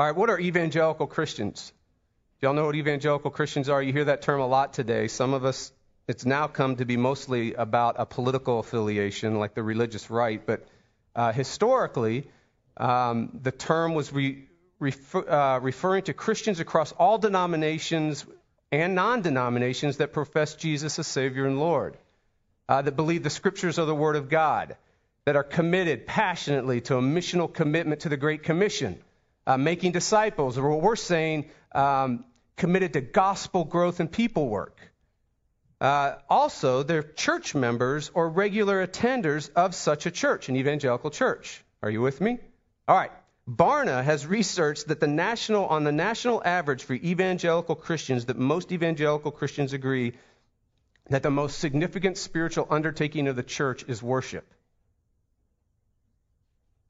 All right, what are evangelical Christians? Y'all know what evangelical Christians are? You hear that term a lot today. Some of us, it's now come to be mostly about a political affiliation, like the religious right. But uh, historically, um, the term was re, refer, uh, referring to Christians across all denominations and non denominations that profess Jesus as Savior and Lord, uh, that believe the Scriptures are the Word of God, that are committed passionately to a missional commitment to the Great Commission, uh, making disciples, or what we're saying, um, committed to gospel growth and people work. Uh, also, they're church members or regular attenders of such a church, an evangelical church. Are you with me? All right. Barna has researched that the national, on the national average for evangelical Christians, that most evangelical Christians agree that the most significant spiritual undertaking of the church is worship.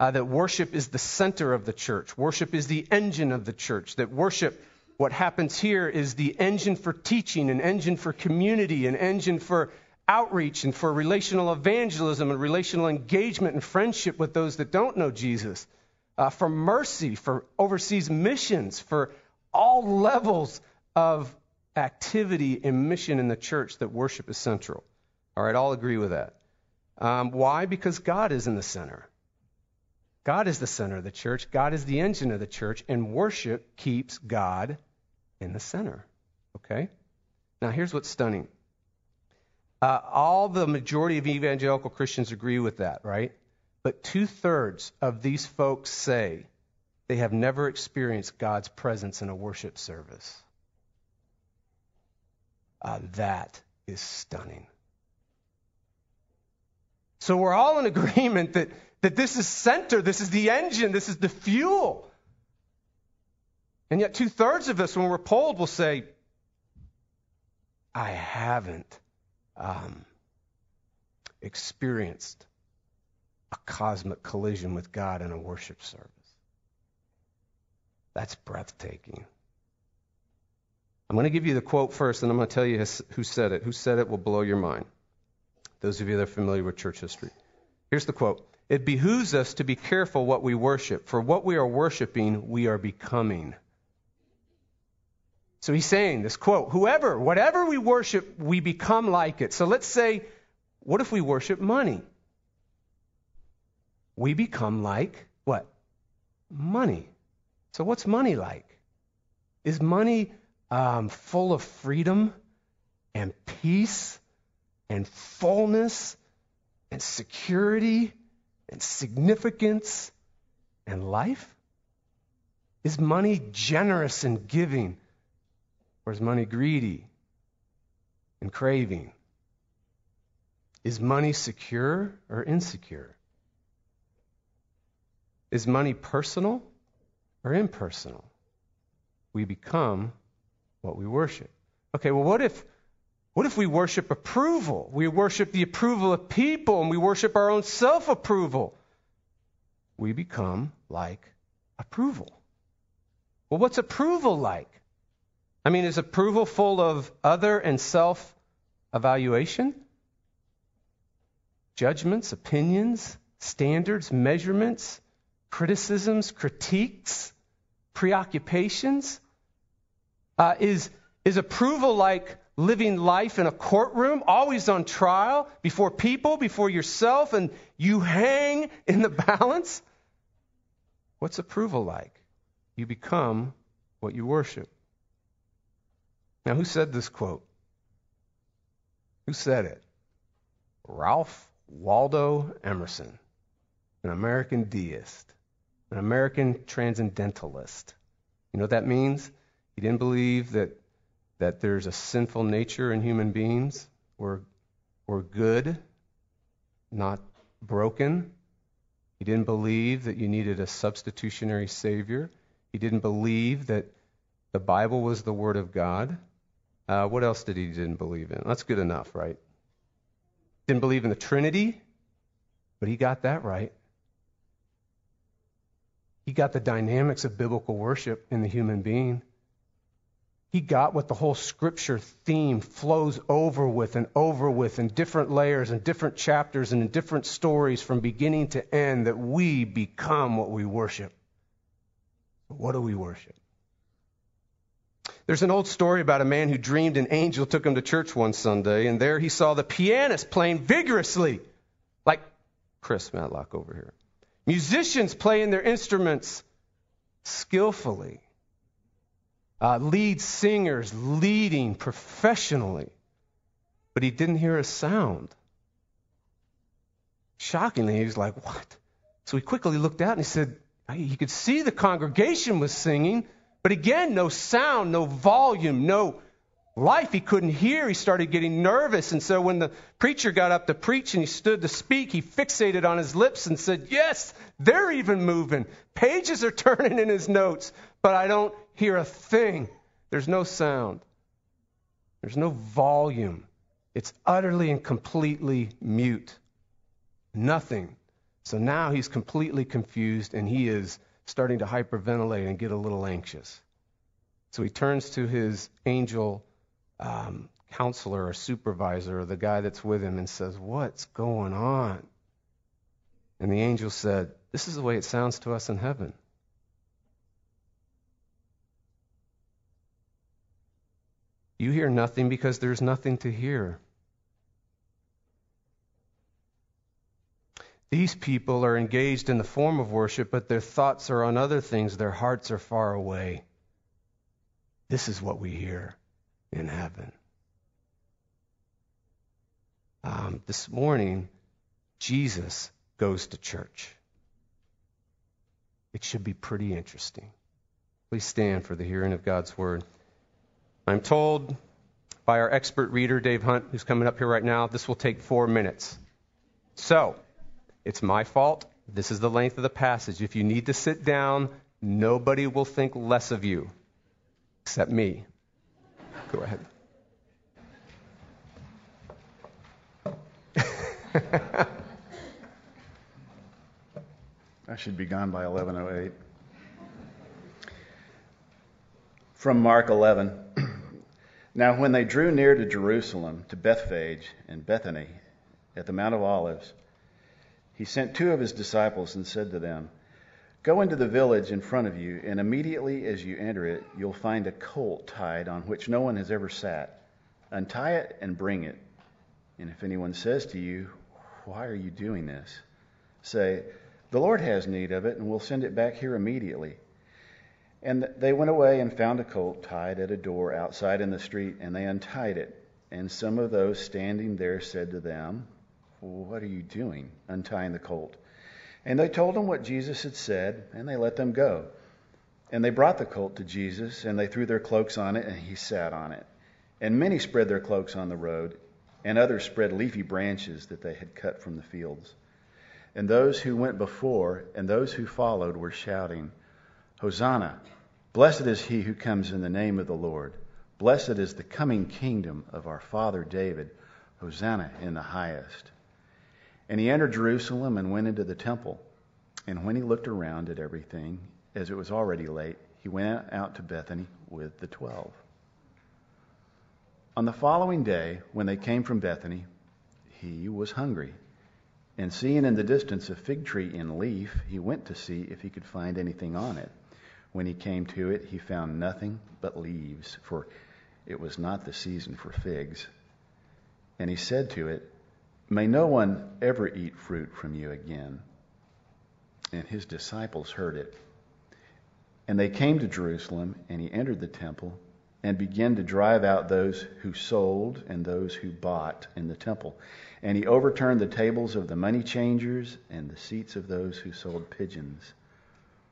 Uh, that worship is the center of the church. Worship is the engine of the church. That worship what happens here is the engine for teaching, an engine for community, an engine for outreach and for relational evangelism and relational engagement and friendship with those that don't know Jesus, uh, for mercy, for overseas missions, for all levels of activity and mission in the church that worship is central. All right, I'll agree with that. Um, why? Because God is in the center. God is the center of the church. God is the engine of the church, and worship keeps God in the center. Okay? Now, here's what's stunning. Uh, all the majority of evangelical Christians agree with that, right? But two thirds of these folks say they have never experienced God's presence in a worship service. Uh, that is stunning. So we're all in agreement that, that this is center, this is the engine, this is the fuel. And yet, two thirds of us, when we're polled, will say, I haven't um, experienced a cosmic collision with God in a worship service. That's breathtaking. I'm going to give you the quote first, and I'm going to tell you who said it. Who said it will blow your mind. Those of you that are familiar with church history. Here's the quote It behooves us to be careful what we worship, for what we are worshiping, we are becoming. So he's saying this quote Whoever, whatever we worship, we become like it. So let's say, what if we worship money? We become like what? Money. So what's money like? Is money um, full of freedom and peace and fullness and security and significance and life? Is money generous and giving? Or is money greedy and craving? Is money secure or insecure? Is money personal or impersonal? We become what we worship. Okay, well, what if, what if we worship approval? We worship the approval of people and we worship our own self approval. We become like approval. Well, what's approval like? I mean, is approval full of other and self evaluation? Judgments, opinions, standards, measurements, criticisms, critiques, preoccupations? Uh, is, is approval like living life in a courtroom, always on trial, before people, before yourself, and you hang in the balance? What's approval like? You become what you worship. Now, who said this quote? Who said it? Ralph Waldo Emerson, an American deist, an American transcendentalist. You know what that means? He didn't believe that, that there's a sinful nature in human beings. We're, we're good, not broken. He didn't believe that you needed a substitutionary Savior. He didn't believe that the Bible was the Word of God. Uh, what else did he didn't believe in? That's good enough, right? Didn't believe in the Trinity, but he got that right. He got the dynamics of biblical worship in the human being. He got what the whole scripture theme flows over with and over with in different layers and different chapters and in different stories from beginning to end that we become what we worship. What do we worship? There's an old story about a man who dreamed an angel took him to church one Sunday, and there he saw the pianist playing vigorously, like Chris Matlock over here. Musicians playing their instruments skillfully. Uh, lead singers leading professionally. But he didn't hear a sound. Shockingly, he was like, What? So he quickly looked out and he said, He could see the congregation was singing, but again, no sound, no volume, no life he couldn't hear. He started getting nervous. And so when the preacher got up to preach and he stood to speak, he fixated on his lips and said, Yes, they're even moving. Pages are turning in his notes, but I don't hear a thing. There's no sound, there's no volume. It's utterly and completely mute. Nothing. So now he's completely confused and he is starting to hyperventilate and get a little anxious. So he turns to his angel um, counselor or supervisor or the guy that's with him and says, What's going on? And the angel said, This is the way it sounds to us in heaven. You hear nothing because there's nothing to hear. These people are engaged in the form of worship, but their thoughts are on other things. Their hearts are far away. This is what we hear in heaven. Um, this morning, Jesus goes to church. It should be pretty interesting. Please stand for the hearing of God's word. I'm told by our expert reader, Dave Hunt, who's coming up here right now, this will take four minutes. So, it's my fault. This is the length of the passage. If you need to sit down, nobody will think less of you except me. Go ahead. I should be gone by 11:08. From Mark 11. Now when they drew near to Jerusalem, to Bethphage and Bethany at the Mount of Olives, he sent two of his disciples and said to them, Go into the village in front of you, and immediately as you enter it, you'll find a colt tied on which no one has ever sat. Untie it and bring it. And if anyone says to you, Why are you doing this? say, The Lord has need of it, and we'll send it back here immediately. And they went away and found a colt tied at a door outside in the street, and they untied it. And some of those standing there said to them, What are you doing, untying the colt? And they told them what Jesus had said, and they let them go. And they brought the colt to Jesus, and they threw their cloaks on it, and he sat on it. And many spread their cloaks on the road, and others spread leafy branches that they had cut from the fields. And those who went before and those who followed were shouting, Hosanna! Blessed is he who comes in the name of the Lord. Blessed is the coming kingdom of our father David. Hosanna in the highest. And he entered Jerusalem and went into the temple. And when he looked around at everything, as it was already late, he went out to Bethany with the twelve. On the following day, when they came from Bethany, he was hungry. And seeing in the distance a fig tree in leaf, he went to see if he could find anything on it. When he came to it, he found nothing but leaves, for it was not the season for figs. And he said to it, May no one ever eat fruit from you again. And his disciples heard it. And they came to Jerusalem, and he entered the temple and began to drive out those who sold and those who bought in the temple. And he overturned the tables of the money changers and the seats of those who sold pigeons.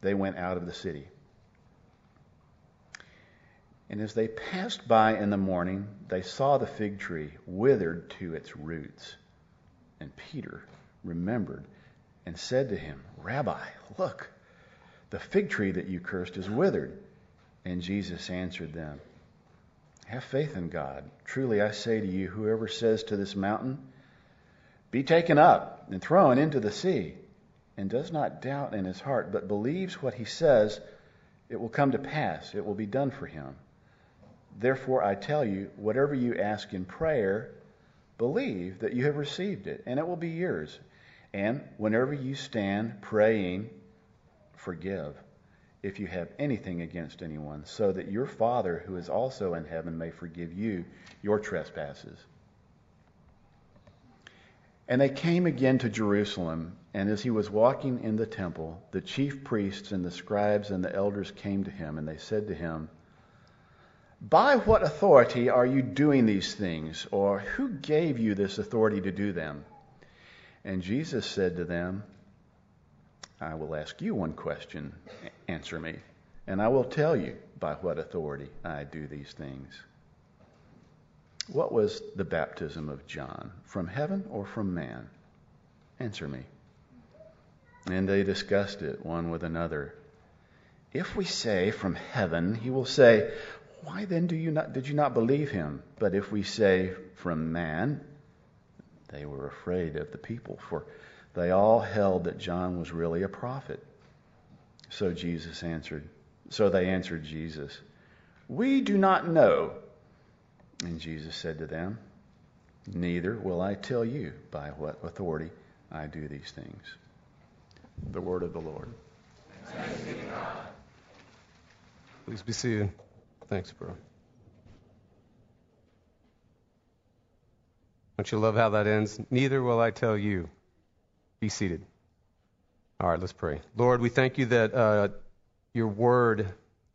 they went out of the city. And as they passed by in the morning, they saw the fig tree withered to its roots. And Peter remembered and said to him, Rabbi, look, the fig tree that you cursed is withered. And Jesus answered them, Have faith in God. Truly I say to you, whoever says to this mountain, Be taken up and thrown into the sea, and does not doubt in his heart, but believes what he says, it will come to pass, it will be done for him. Therefore I tell you, whatever you ask in prayer, believe that you have received it, and it will be yours. And whenever you stand praying, forgive if you have anything against anyone, so that your Father who is also in heaven may forgive you your trespasses. And they came again to Jerusalem, and as he was walking in the temple, the chief priests and the scribes and the elders came to him, and they said to him, By what authority are you doing these things, or who gave you this authority to do them? And Jesus said to them, I will ask you one question. Answer me. And I will tell you by what authority I do these things. What was the baptism of John? From heaven or from man? Answer me. And they discussed it one with another. If we say from heaven, he will say, Why then do you not, did you not believe him? But if we say from man, they were afraid of the people, for they all held that John was really a prophet. So Jesus answered, so they answered Jesus, We do not know. And Jesus said to them, Neither will I tell you by what authority I do these things. The word of the Lord. Please be seated. Thanks, bro. Don't you love how that ends? Neither will I tell you. Be seated. All right, let's pray. Lord, we thank you that uh, your word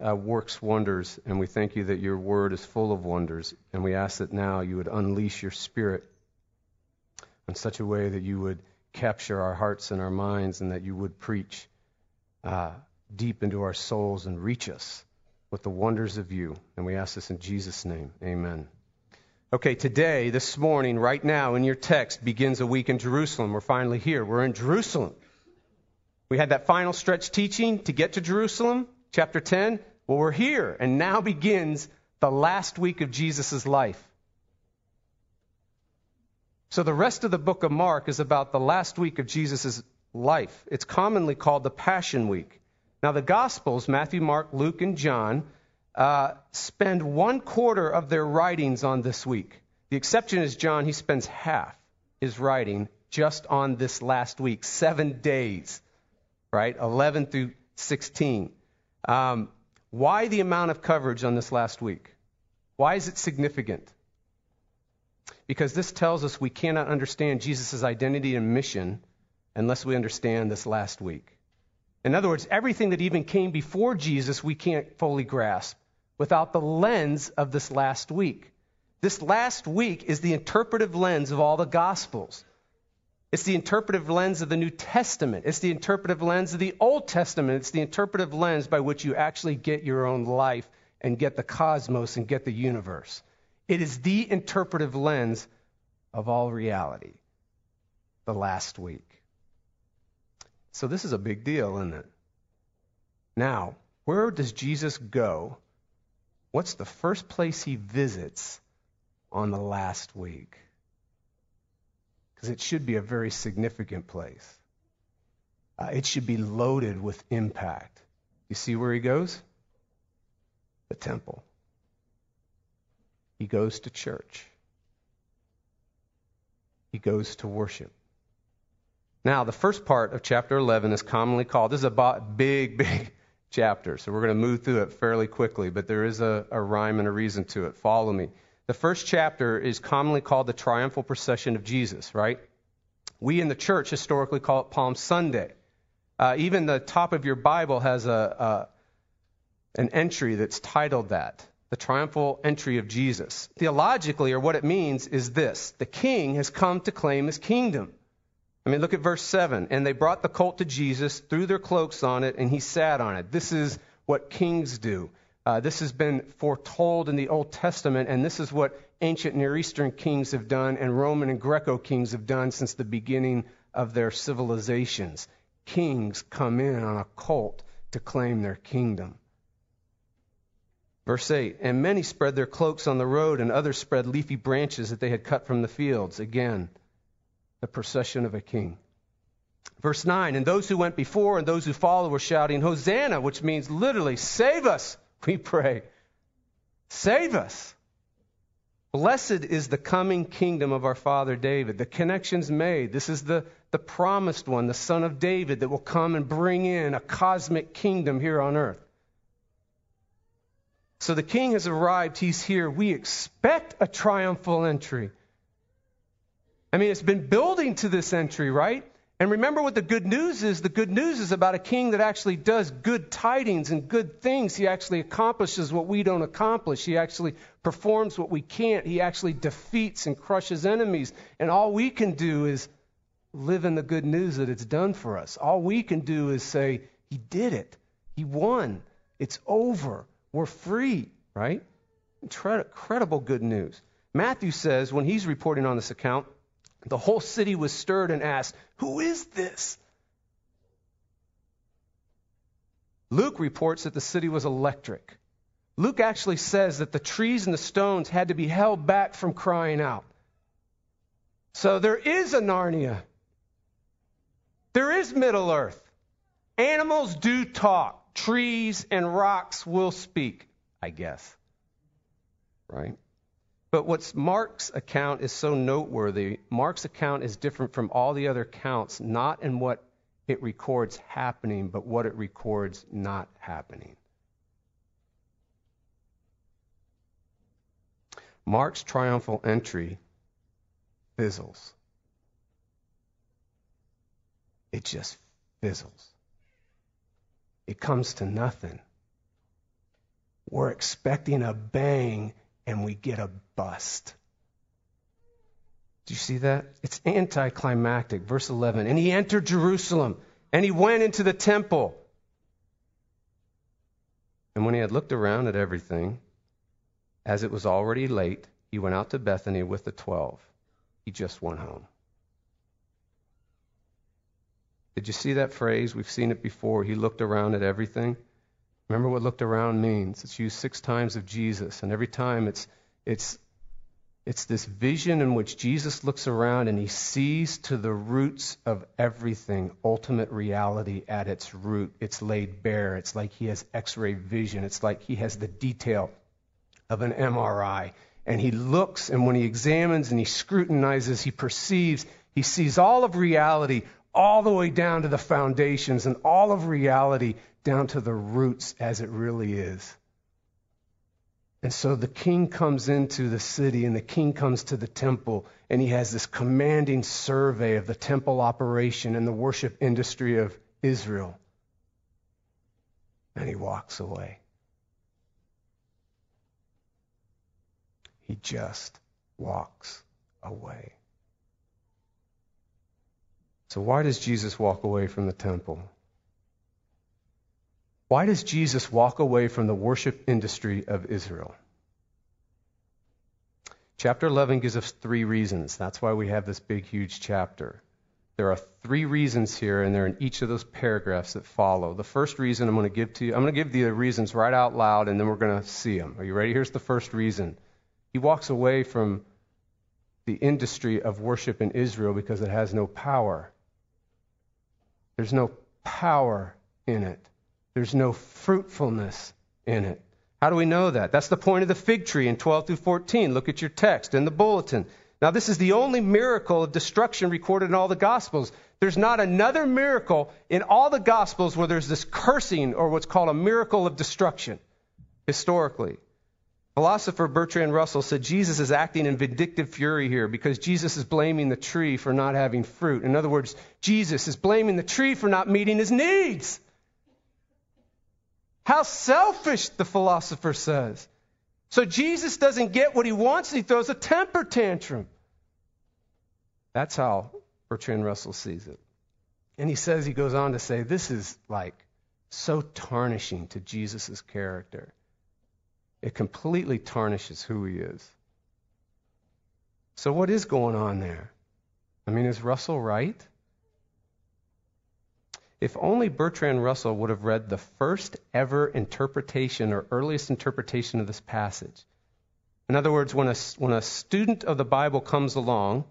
uh, works wonders, and we thank you that your word is full of wonders. And we ask that now you would unleash your spirit in such a way that you would capture our hearts and our minds, and that you would preach uh, deep into our souls and reach us with the wonders of you. And we ask this in Jesus' name. Amen. Okay, today, this morning, right now, in your text, begins a week in Jerusalem. We're finally here. We're in Jerusalem. We had that final stretch teaching to get to Jerusalem, chapter 10. Well, we're here, and now begins the last week of Jesus' life. So, the rest of the book of Mark is about the last week of Jesus' life. It's commonly called the Passion Week. Now, the Gospels, Matthew, Mark, Luke, and John, uh, spend one quarter of their writings on this week. The exception is John. He spends half his writing just on this last week, seven days, right? 11 through 16. Um, why the amount of coverage on this last week? Why is it significant? Because this tells us we cannot understand Jesus' identity and mission unless we understand this last week. In other words, everything that even came before Jesus we can't fully grasp without the lens of this last week. This last week is the interpretive lens of all the Gospels. It's the interpretive lens of the New Testament. It's the interpretive lens of the Old Testament. It's the interpretive lens by which you actually get your own life and get the cosmos and get the universe. It is the interpretive lens of all reality. The last week. So this is a big deal, isn't it? Now, where does Jesus go what's the first place he visits on the last week? Because it should be a very significant place. Uh, it should be loaded with impact. You see where he goes? The temple. He goes to church. He goes to worship. Now, the first part of chapter 11 is commonly called, this is a big, big chapter, so we're going to move through it fairly quickly, but there is a, a rhyme and a reason to it. Follow me. The first chapter is commonly called the triumphal procession of Jesus, right? We in the church historically call it Palm Sunday. Uh, even the top of your Bible has a, a, an entry that's titled that, the triumphal entry of Jesus. Theologically, or what it means, is this the king has come to claim his kingdom. I mean, look at verse 7. And they brought the colt to Jesus, threw their cloaks on it, and he sat on it. This is what kings do. Uh, this has been foretold in the Old Testament, and this is what ancient Near Eastern kings have done and Roman and Greco kings have done since the beginning of their civilizations. Kings come in on a colt to claim their kingdom. Verse 8 And many spread their cloaks on the road, and others spread leafy branches that they had cut from the fields. Again, the procession of a king. Verse 9 And those who went before and those who followed were shouting, Hosanna, which means literally, save us, we pray. Save us. Blessed is the coming kingdom of our father David. The connection's made. This is the, the promised one, the son of David, that will come and bring in a cosmic kingdom here on earth. So the king has arrived. He's here. We expect a triumphal entry. I mean, it's been building to this entry, right? And remember what the good news is. The good news is about a king that actually does good tidings and good things. He actually accomplishes what we don't accomplish. He actually performs what we can't. He actually defeats and crushes enemies. And all we can do is live in the good news that it's done for us. All we can do is say, He did it. He won. It's over. We're free, right? Incredible good news. Matthew says, when he's reporting on this account, the whole city was stirred and asked, Who is this? Luke reports that the city was electric. Luke actually says that the trees and the stones had to be held back from crying out. So there is a Narnia. There is Middle Earth. Animals do talk. Trees and rocks will speak, I guess. Right? But what's Mark's account is so noteworthy. Mark's account is different from all the other accounts, not in what it records happening, but what it records not happening. Mark's triumphal entry fizzles. It just fizzles. It comes to nothing. We're expecting a bang and we get a bust. Do you see that? It's anticlimactic. Verse 11. And he entered Jerusalem, and he went into the temple. And when he had looked around at everything, as it was already late, he went out to Bethany with the twelve. He just went home. Did you see that phrase? We've seen it before. He looked around at everything. Remember what looked around means. It's used six times of Jesus, and every time it's it's it's this vision in which Jesus looks around and he sees to the roots of everything, ultimate reality at its root. It's laid bare. It's like he has x ray vision. It's like he has the detail of an MRI. And he looks, and when he examines and he scrutinizes, he perceives, he sees all of reality, all the way down to the foundations, and all of reality down to the roots as it really is. And so the king comes into the city and the king comes to the temple and he has this commanding survey of the temple operation and the worship industry of Israel. And he walks away. He just walks away. So, why does Jesus walk away from the temple? Why does Jesus walk away from the worship industry of Israel? Chapter 11 gives us three reasons. That's why we have this big, huge chapter. There are three reasons here, and they're in each of those paragraphs that follow. The first reason I'm going to give to you, I'm going to give the reasons right out loud, and then we're going to see them. Are you ready? Here's the first reason. He walks away from the industry of worship in Israel because it has no power. There's no power in it. There's no fruitfulness in it. How do we know that? That's the point of the fig tree in 12 through 14. Look at your text in the bulletin. Now, this is the only miracle of destruction recorded in all the Gospels. There's not another miracle in all the Gospels where there's this cursing or what's called a miracle of destruction, historically. Philosopher Bertrand Russell said Jesus is acting in vindictive fury here because Jesus is blaming the tree for not having fruit. In other words, Jesus is blaming the tree for not meeting his needs. How selfish, the philosopher says. So Jesus doesn't get what he wants and he throws a temper tantrum. That's how Bertrand Russell sees it. And he says, he goes on to say, this is like so tarnishing to Jesus' character. It completely tarnishes who he is. So, what is going on there? I mean, is Russell right? If only Bertrand Russell would have read the first ever interpretation or earliest interpretation of this passage. In other words, when a, when a student of the Bible comes along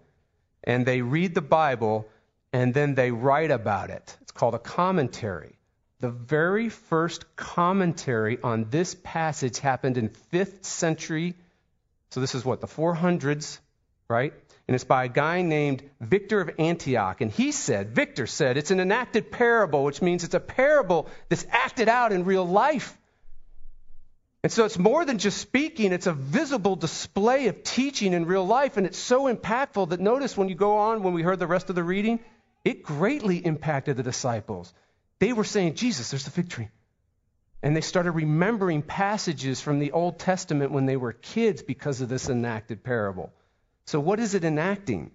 and they read the Bible and then they write about it, it's called a commentary. The very first commentary on this passage happened in 5th century. So this is what, the 400s, right? And it's by a guy named Victor of Antioch. And he said, Victor said, it's an enacted parable, which means it's a parable that's acted out in real life. And so it's more than just speaking, it's a visible display of teaching in real life. And it's so impactful that notice when you go on, when we heard the rest of the reading, it greatly impacted the disciples. They were saying, Jesus, there's the fig tree. And they started remembering passages from the Old Testament when they were kids because of this enacted parable. So, what is it enacting?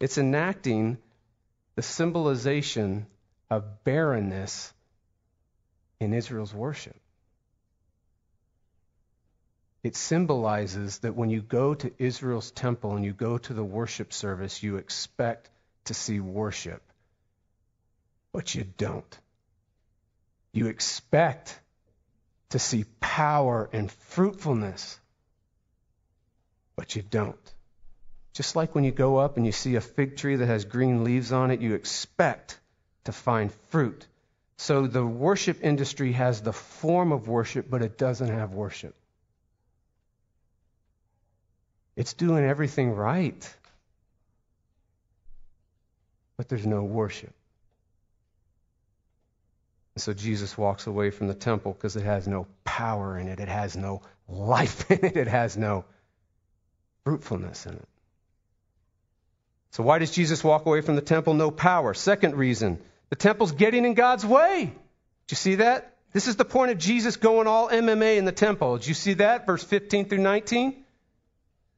It's enacting the symbolization of barrenness in Israel's worship. It symbolizes that when you go to Israel's temple and you go to the worship service, you expect to see worship, but you don't. You expect to see power and fruitfulness, but you don't. Just like when you go up and you see a fig tree that has green leaves on it, you expect to find fruit. So the worship industry has the form of worship, but it doesn't have worship. It's doing everything right. But there's no worship. And so Jesus walks away from the temple because it has no power in it, it has no life in it, it has no fruitfulness in it. So, why does Jesus walk away from the temple? No power. Second reason the temple's getting in God's way. Do you see that? This is the point of Jesus going all MMA in the temple. Did you see that? Verse 15 through 19.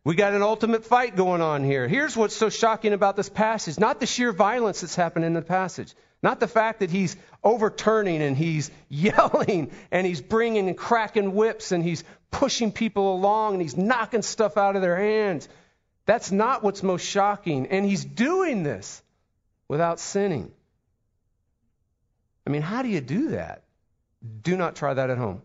We got an ultimate fight going on here. Here's what's so shocking about this passage not the sheer violence that's happened in the passage, not the fact that he's overturning and he's yelling and he's bringing and cracking whips and he's pushing people along and he's knocking stuff out of their hands. That's not what's most shocking. And he's doing this without sinning. I mean, how do you do that? Do not try that at home.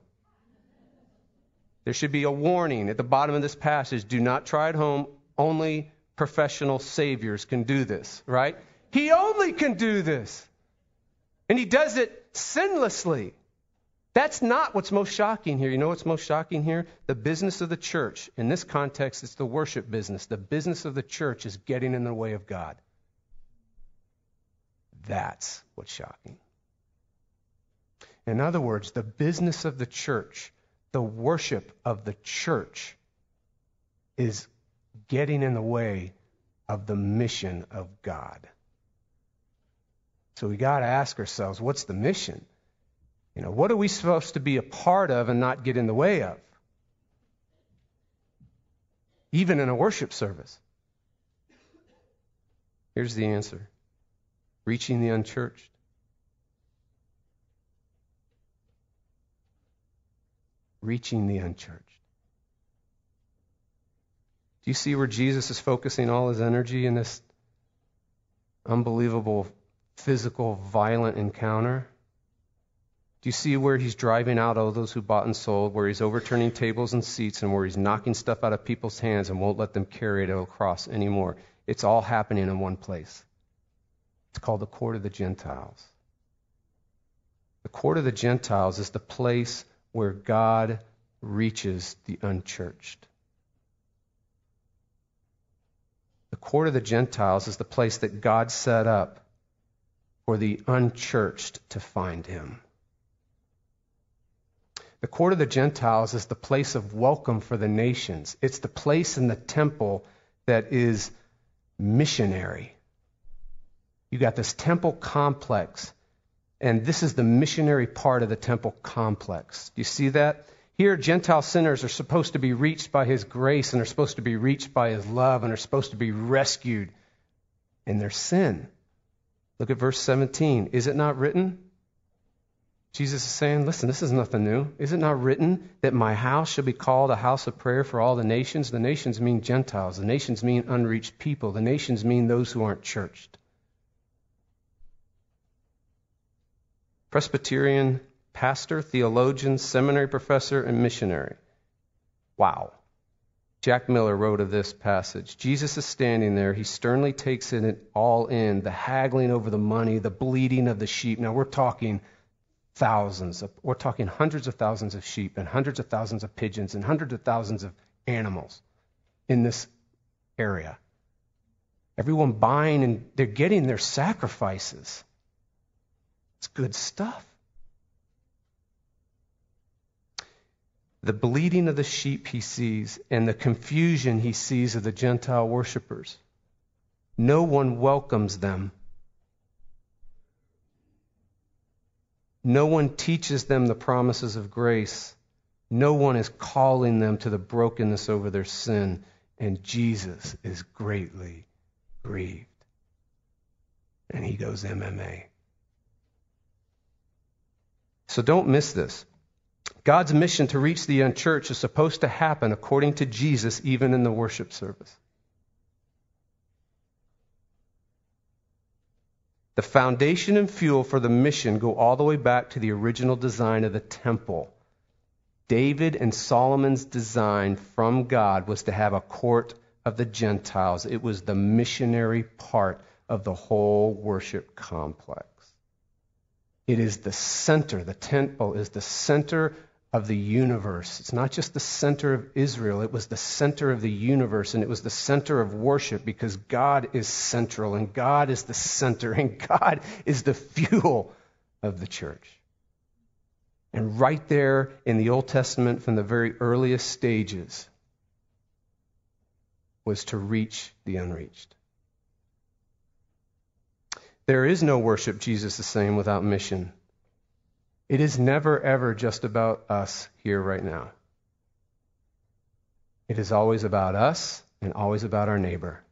There should be a warning at the bottom of this passage do not try at home. Only professional saviors can do this, right? He only can do this. And he does it sinlessly. That's not what's most shocking here. You know what's most shocking here? The business of the church. In this context, it's the worship business. The business of the church is getting in the way of God. That's what's shocking. In other words, the business of the church the worship of the church is getting in the way of the mission of God. So we got to ask ourselves, what's the mission? You know, what are we supposed to be a part of and not get in the way of? Even in a worship service. Here's the answer reaching the unchurched. reaching the unchurched. Do you see where Jesus is focusing all his energy in this unbelievable physical, violent encounter? Do you see where he's driving out all those who bought and sold, where he's overturning tables and seats, and where he's knocking stuff out of people's hands and won't let them carry it across anymore? It's all happening in one place. It's called the court of the Gentiles. The court of the Gentiles is the place where God reaches the unchurched. The court of the Gentiles is the place that God set up for the unchurched to find him. The court of the Gentiles is the place of welcome for the nations. It's the place in the temple that is missionary. You got this temple complex and this is the missionary part of the temple complex. Do you see that? Here, Gentile sinners are supposed to be reached by his grace and are supposed to be reached by his love and are supposed to be rescued in their sin. Look at verse 17. Is it not written? Jesus is saying, Listen, this is nothing new. Is it not written that my house shall be called a house of prayer for all the nations? The nations mean Gentiles. The nations mean unreached people. The nations mean those who aren't churched. Presbyterian pastor, theologian, seminary professor, and missionary. Wow. Jack Miller wrote of this passage Jesus is standing there. He sternly takes it all in the haggling over the money, the bleeding of the sheep. Now, we're talking thousands, of, we're talking hundreds of thousands of sheep and hundreds of thousands of pigeons and hundreds of thousands of animals in this area. Everyone buying and they're getting their sacrifices. It's good stuff. The bleeding of the sheep he sees and the confusion he sees of the Gentile worshippers. No one welcomes them. No one teaches them the promises of grace. No one is calling them to the brokenness over their sin. And Jesus is greatly grieved. And he goes MMA. So don't miss this. God's mission to reach the unchurched is supposed to happen according to Jesus, even in the worship service. The foundation and fuel for the mission go all the way back to the original design of the temple. David and Solomon's design from God was to have a court of the Gentiles. It was the missionary part of the whole worship complex. It is the center, the temple is the center of the universe. It's not just the center of Israel, it was the center of the universe, and it was the center of worship because God is central, and God is the center, and God is the fuel of the church. And right there in the Old Testament, from the very earliest stages, was to reach the unreached. There is no worship, Jesus is saying, without mission. It is never, ever just about us here right now. It is always about us and always about our neighbor.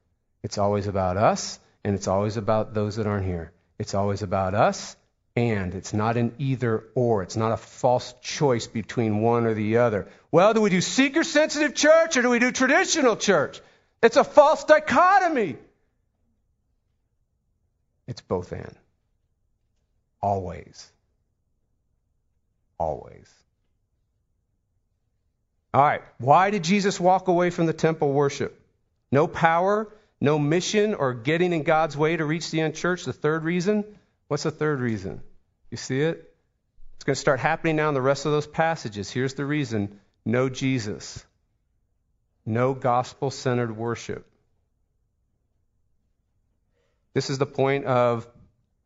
It's always about us and it's always about those that aren't here. It's always about us and. It's not an either or. It's not a false choice between one or the other. Well, do we do seeker sensitive church or do we do traditional church? It's a false dichotomy. It's both and. Always. Always. All right. Why did Jesus walk away from the temple worship? No power, no mission, or getting in God's way to reach the unchurched. The third reason What's the third reason? You see it? It's going to start happening now in the rest of those passages. Here's the reason no Jesus, no gospel centered worship. This is the point of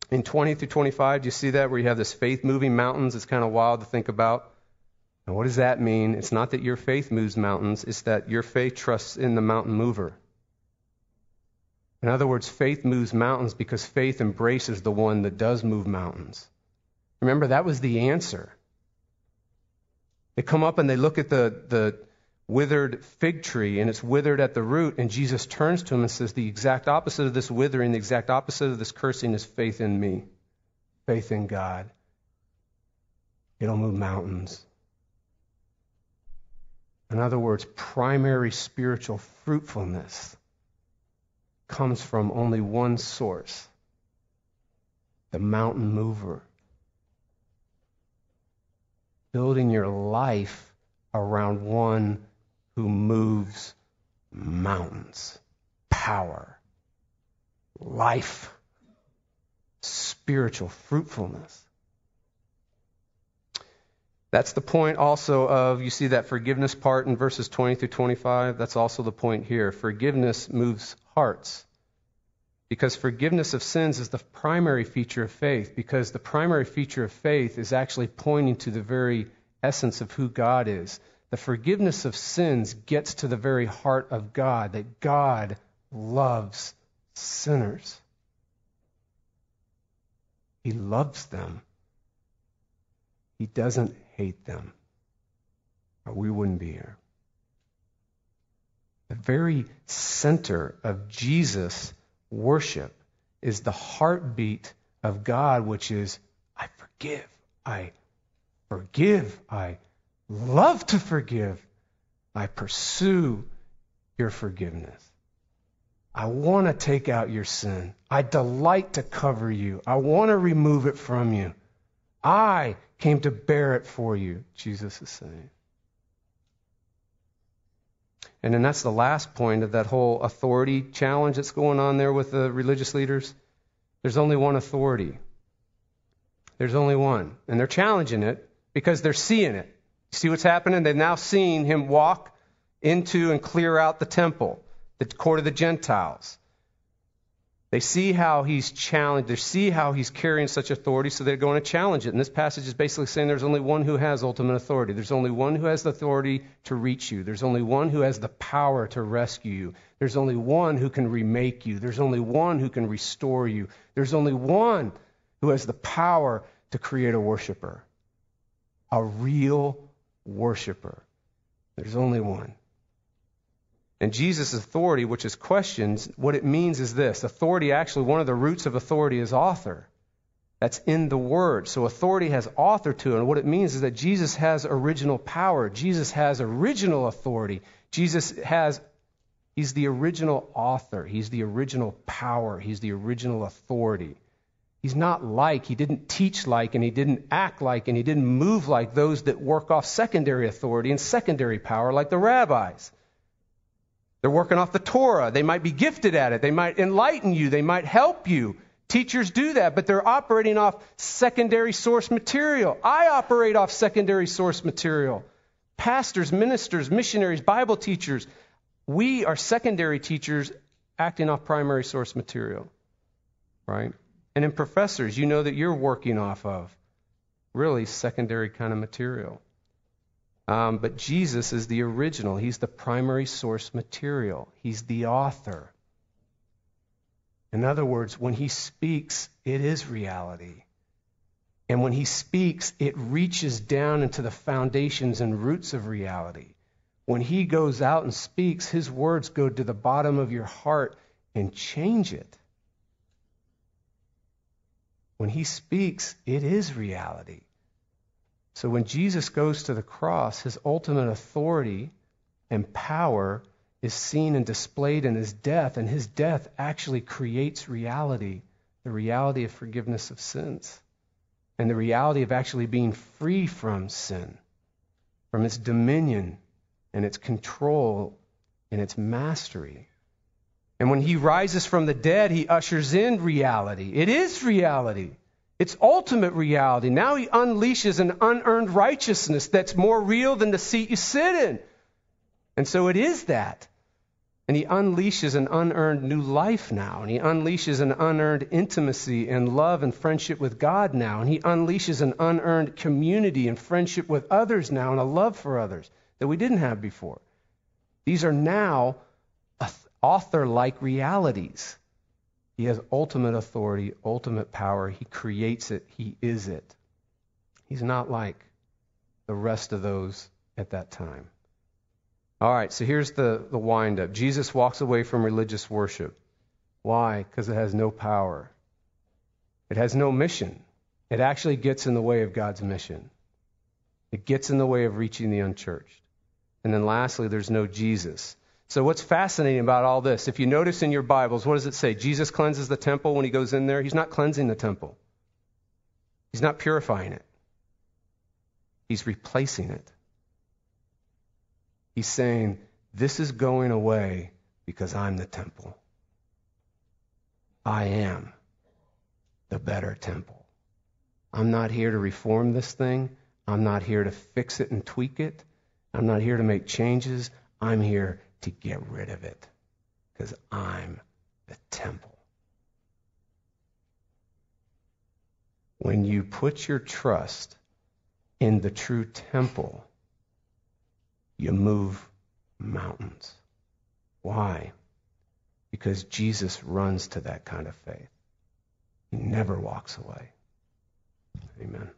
in 20 through 25. Do you see that where you have this faith moving mountains? It's kind of wild to think about. And what does that mean? It's not that your faith moves mountains, it's that your faith trusts in the mountain mover. In other words, faith moves mountains because faith embraces the one that does move mountains. Remember, that was the answer. They come up and they look at the, the withered fig tree and it's withered at the root, and Jesus turns to him and says, The exact opposite of this withering, the exact opposite of this cursing is faith in me, faith in God. It'll move mountains. In other words, primary spiritual fruitfulness comes from only one source the mountain mover. Building your life around one who moves mountains, power, life, spiritual fruitfulness. That's the point also of, you see that forgiveness part in verses 20 through 25? That's also the point here. Forgiveness moves hearts. Because forgiveness of sins is the primary feature of faith, because the primary feature of faith is actually pointing to the very essence of who God is. The forgiveness of sins gets to the very heart of God, that God loves sinners. He loves them. He doesn't hate them, or we wouldn't be here. The very center of Jesus' worship is the heartbeat of God, which is, I forgive, I forgive, I love to forgive, I pursue your forgiveness. I want to take out your sin. I delight to cover you. I want to remove it from you. I came to bear it for you, Jesus is saying. And then that's the last point of that whole authority challenge that's going on there with the religious leaders. There's only one authority. There's only one. And they're challenging it because they're seeing it. See what's happening? They've now seen him walk into and clear out the temple, the court of the Gentiles. They see how he's challenged. They see how he's carrying such authority, so they're going to challenge it. And this passage is basically saying there's only one who has ultimate authority. There's only one who has the authority to reach you. There's only one who has the power to rescue you. There's only one who can remake you. There's only one who can restore you. There's only one who has the power to create a worshiper, a real worshiper. There's only one. And Jesus' authority, which is questioned, what it means is this authority, actually, one of the roots of authority is author. That's in the word. So authority has author to it. And what it means is that Jesus has original power. Jesus has original authority. Jesus has, he's the original author. He's the original power. He's the original authority. He's not like, he didn't teach like, and he didn't act like, and he didn't move like those that work off secondary authority and secondary power, like the rabbis. They're working off the Torah. They might be gifted at it. They might enlighten you. They might help you. Teachers do that, but they're operating off secondary source material. I operate off secondary source material. Pastors, ministers, missionaries, Bible teachers, we are secondary teachers acting off primary source material. Right? And in professors, you know that you're working off of really secondary kind of material. Um, but Jesus is the original. He's the primary source material. He's the author. In other words, when he speaks, it is reality. And when he speaks, it reaches down into the foundations and roots of reality. When he goes out and speaks, his words go to the bottom of your heart and change it. When he speaks, it is reality. So when Jesus goes to the cross, his ultimate authority and power is seen and displayed in his death, and his death actually creates reality the reality of forgiveness of sins, and the reality of actually being free from sin, from its dominion and its control and its mastery. And when he rises from the dead, he ushers in reality. It is reality. It's ultimate reality. Now he unleashes an unearned righteousness that's more real than the seat you sit in. And so it is that. And he unleashes an unearned new life now. And he unleashes an unearned intimacy and love and friendship with God now. And he unleashes an unearned community and friendship with others now and a love for others that we didn't have before. These are now author like realities. He has ultimate authority, ultimate power. He creates it, He is it. He's not like the rest of those at that time. All right, so here's the, the wind up. Jesus walks away from religious worship. Why? Because it has no power, it has no mission. It actually gets in the way of God's mission, it gets in the way of reaching the unchurched. And then lastly, there's no Jesus. So, what's fascinating about all this, if you notice in your Bibles, what does it say? Jesus cleanses the temple when he goes in there. He's not cleansing the temple, he's not purifying it, he's replacing it. He's saying, This is going away because I'm the temple. I am the better temple. I'm not here to reform this thing. I'm not here to fix it and tweak it. I'm not here to make changes. I'm here to get rid of it because I'm the temple. When you put your trust in the true temple, you move mountains. Why? Because Jesus runs to that kind of faith. He never walks away. Amen.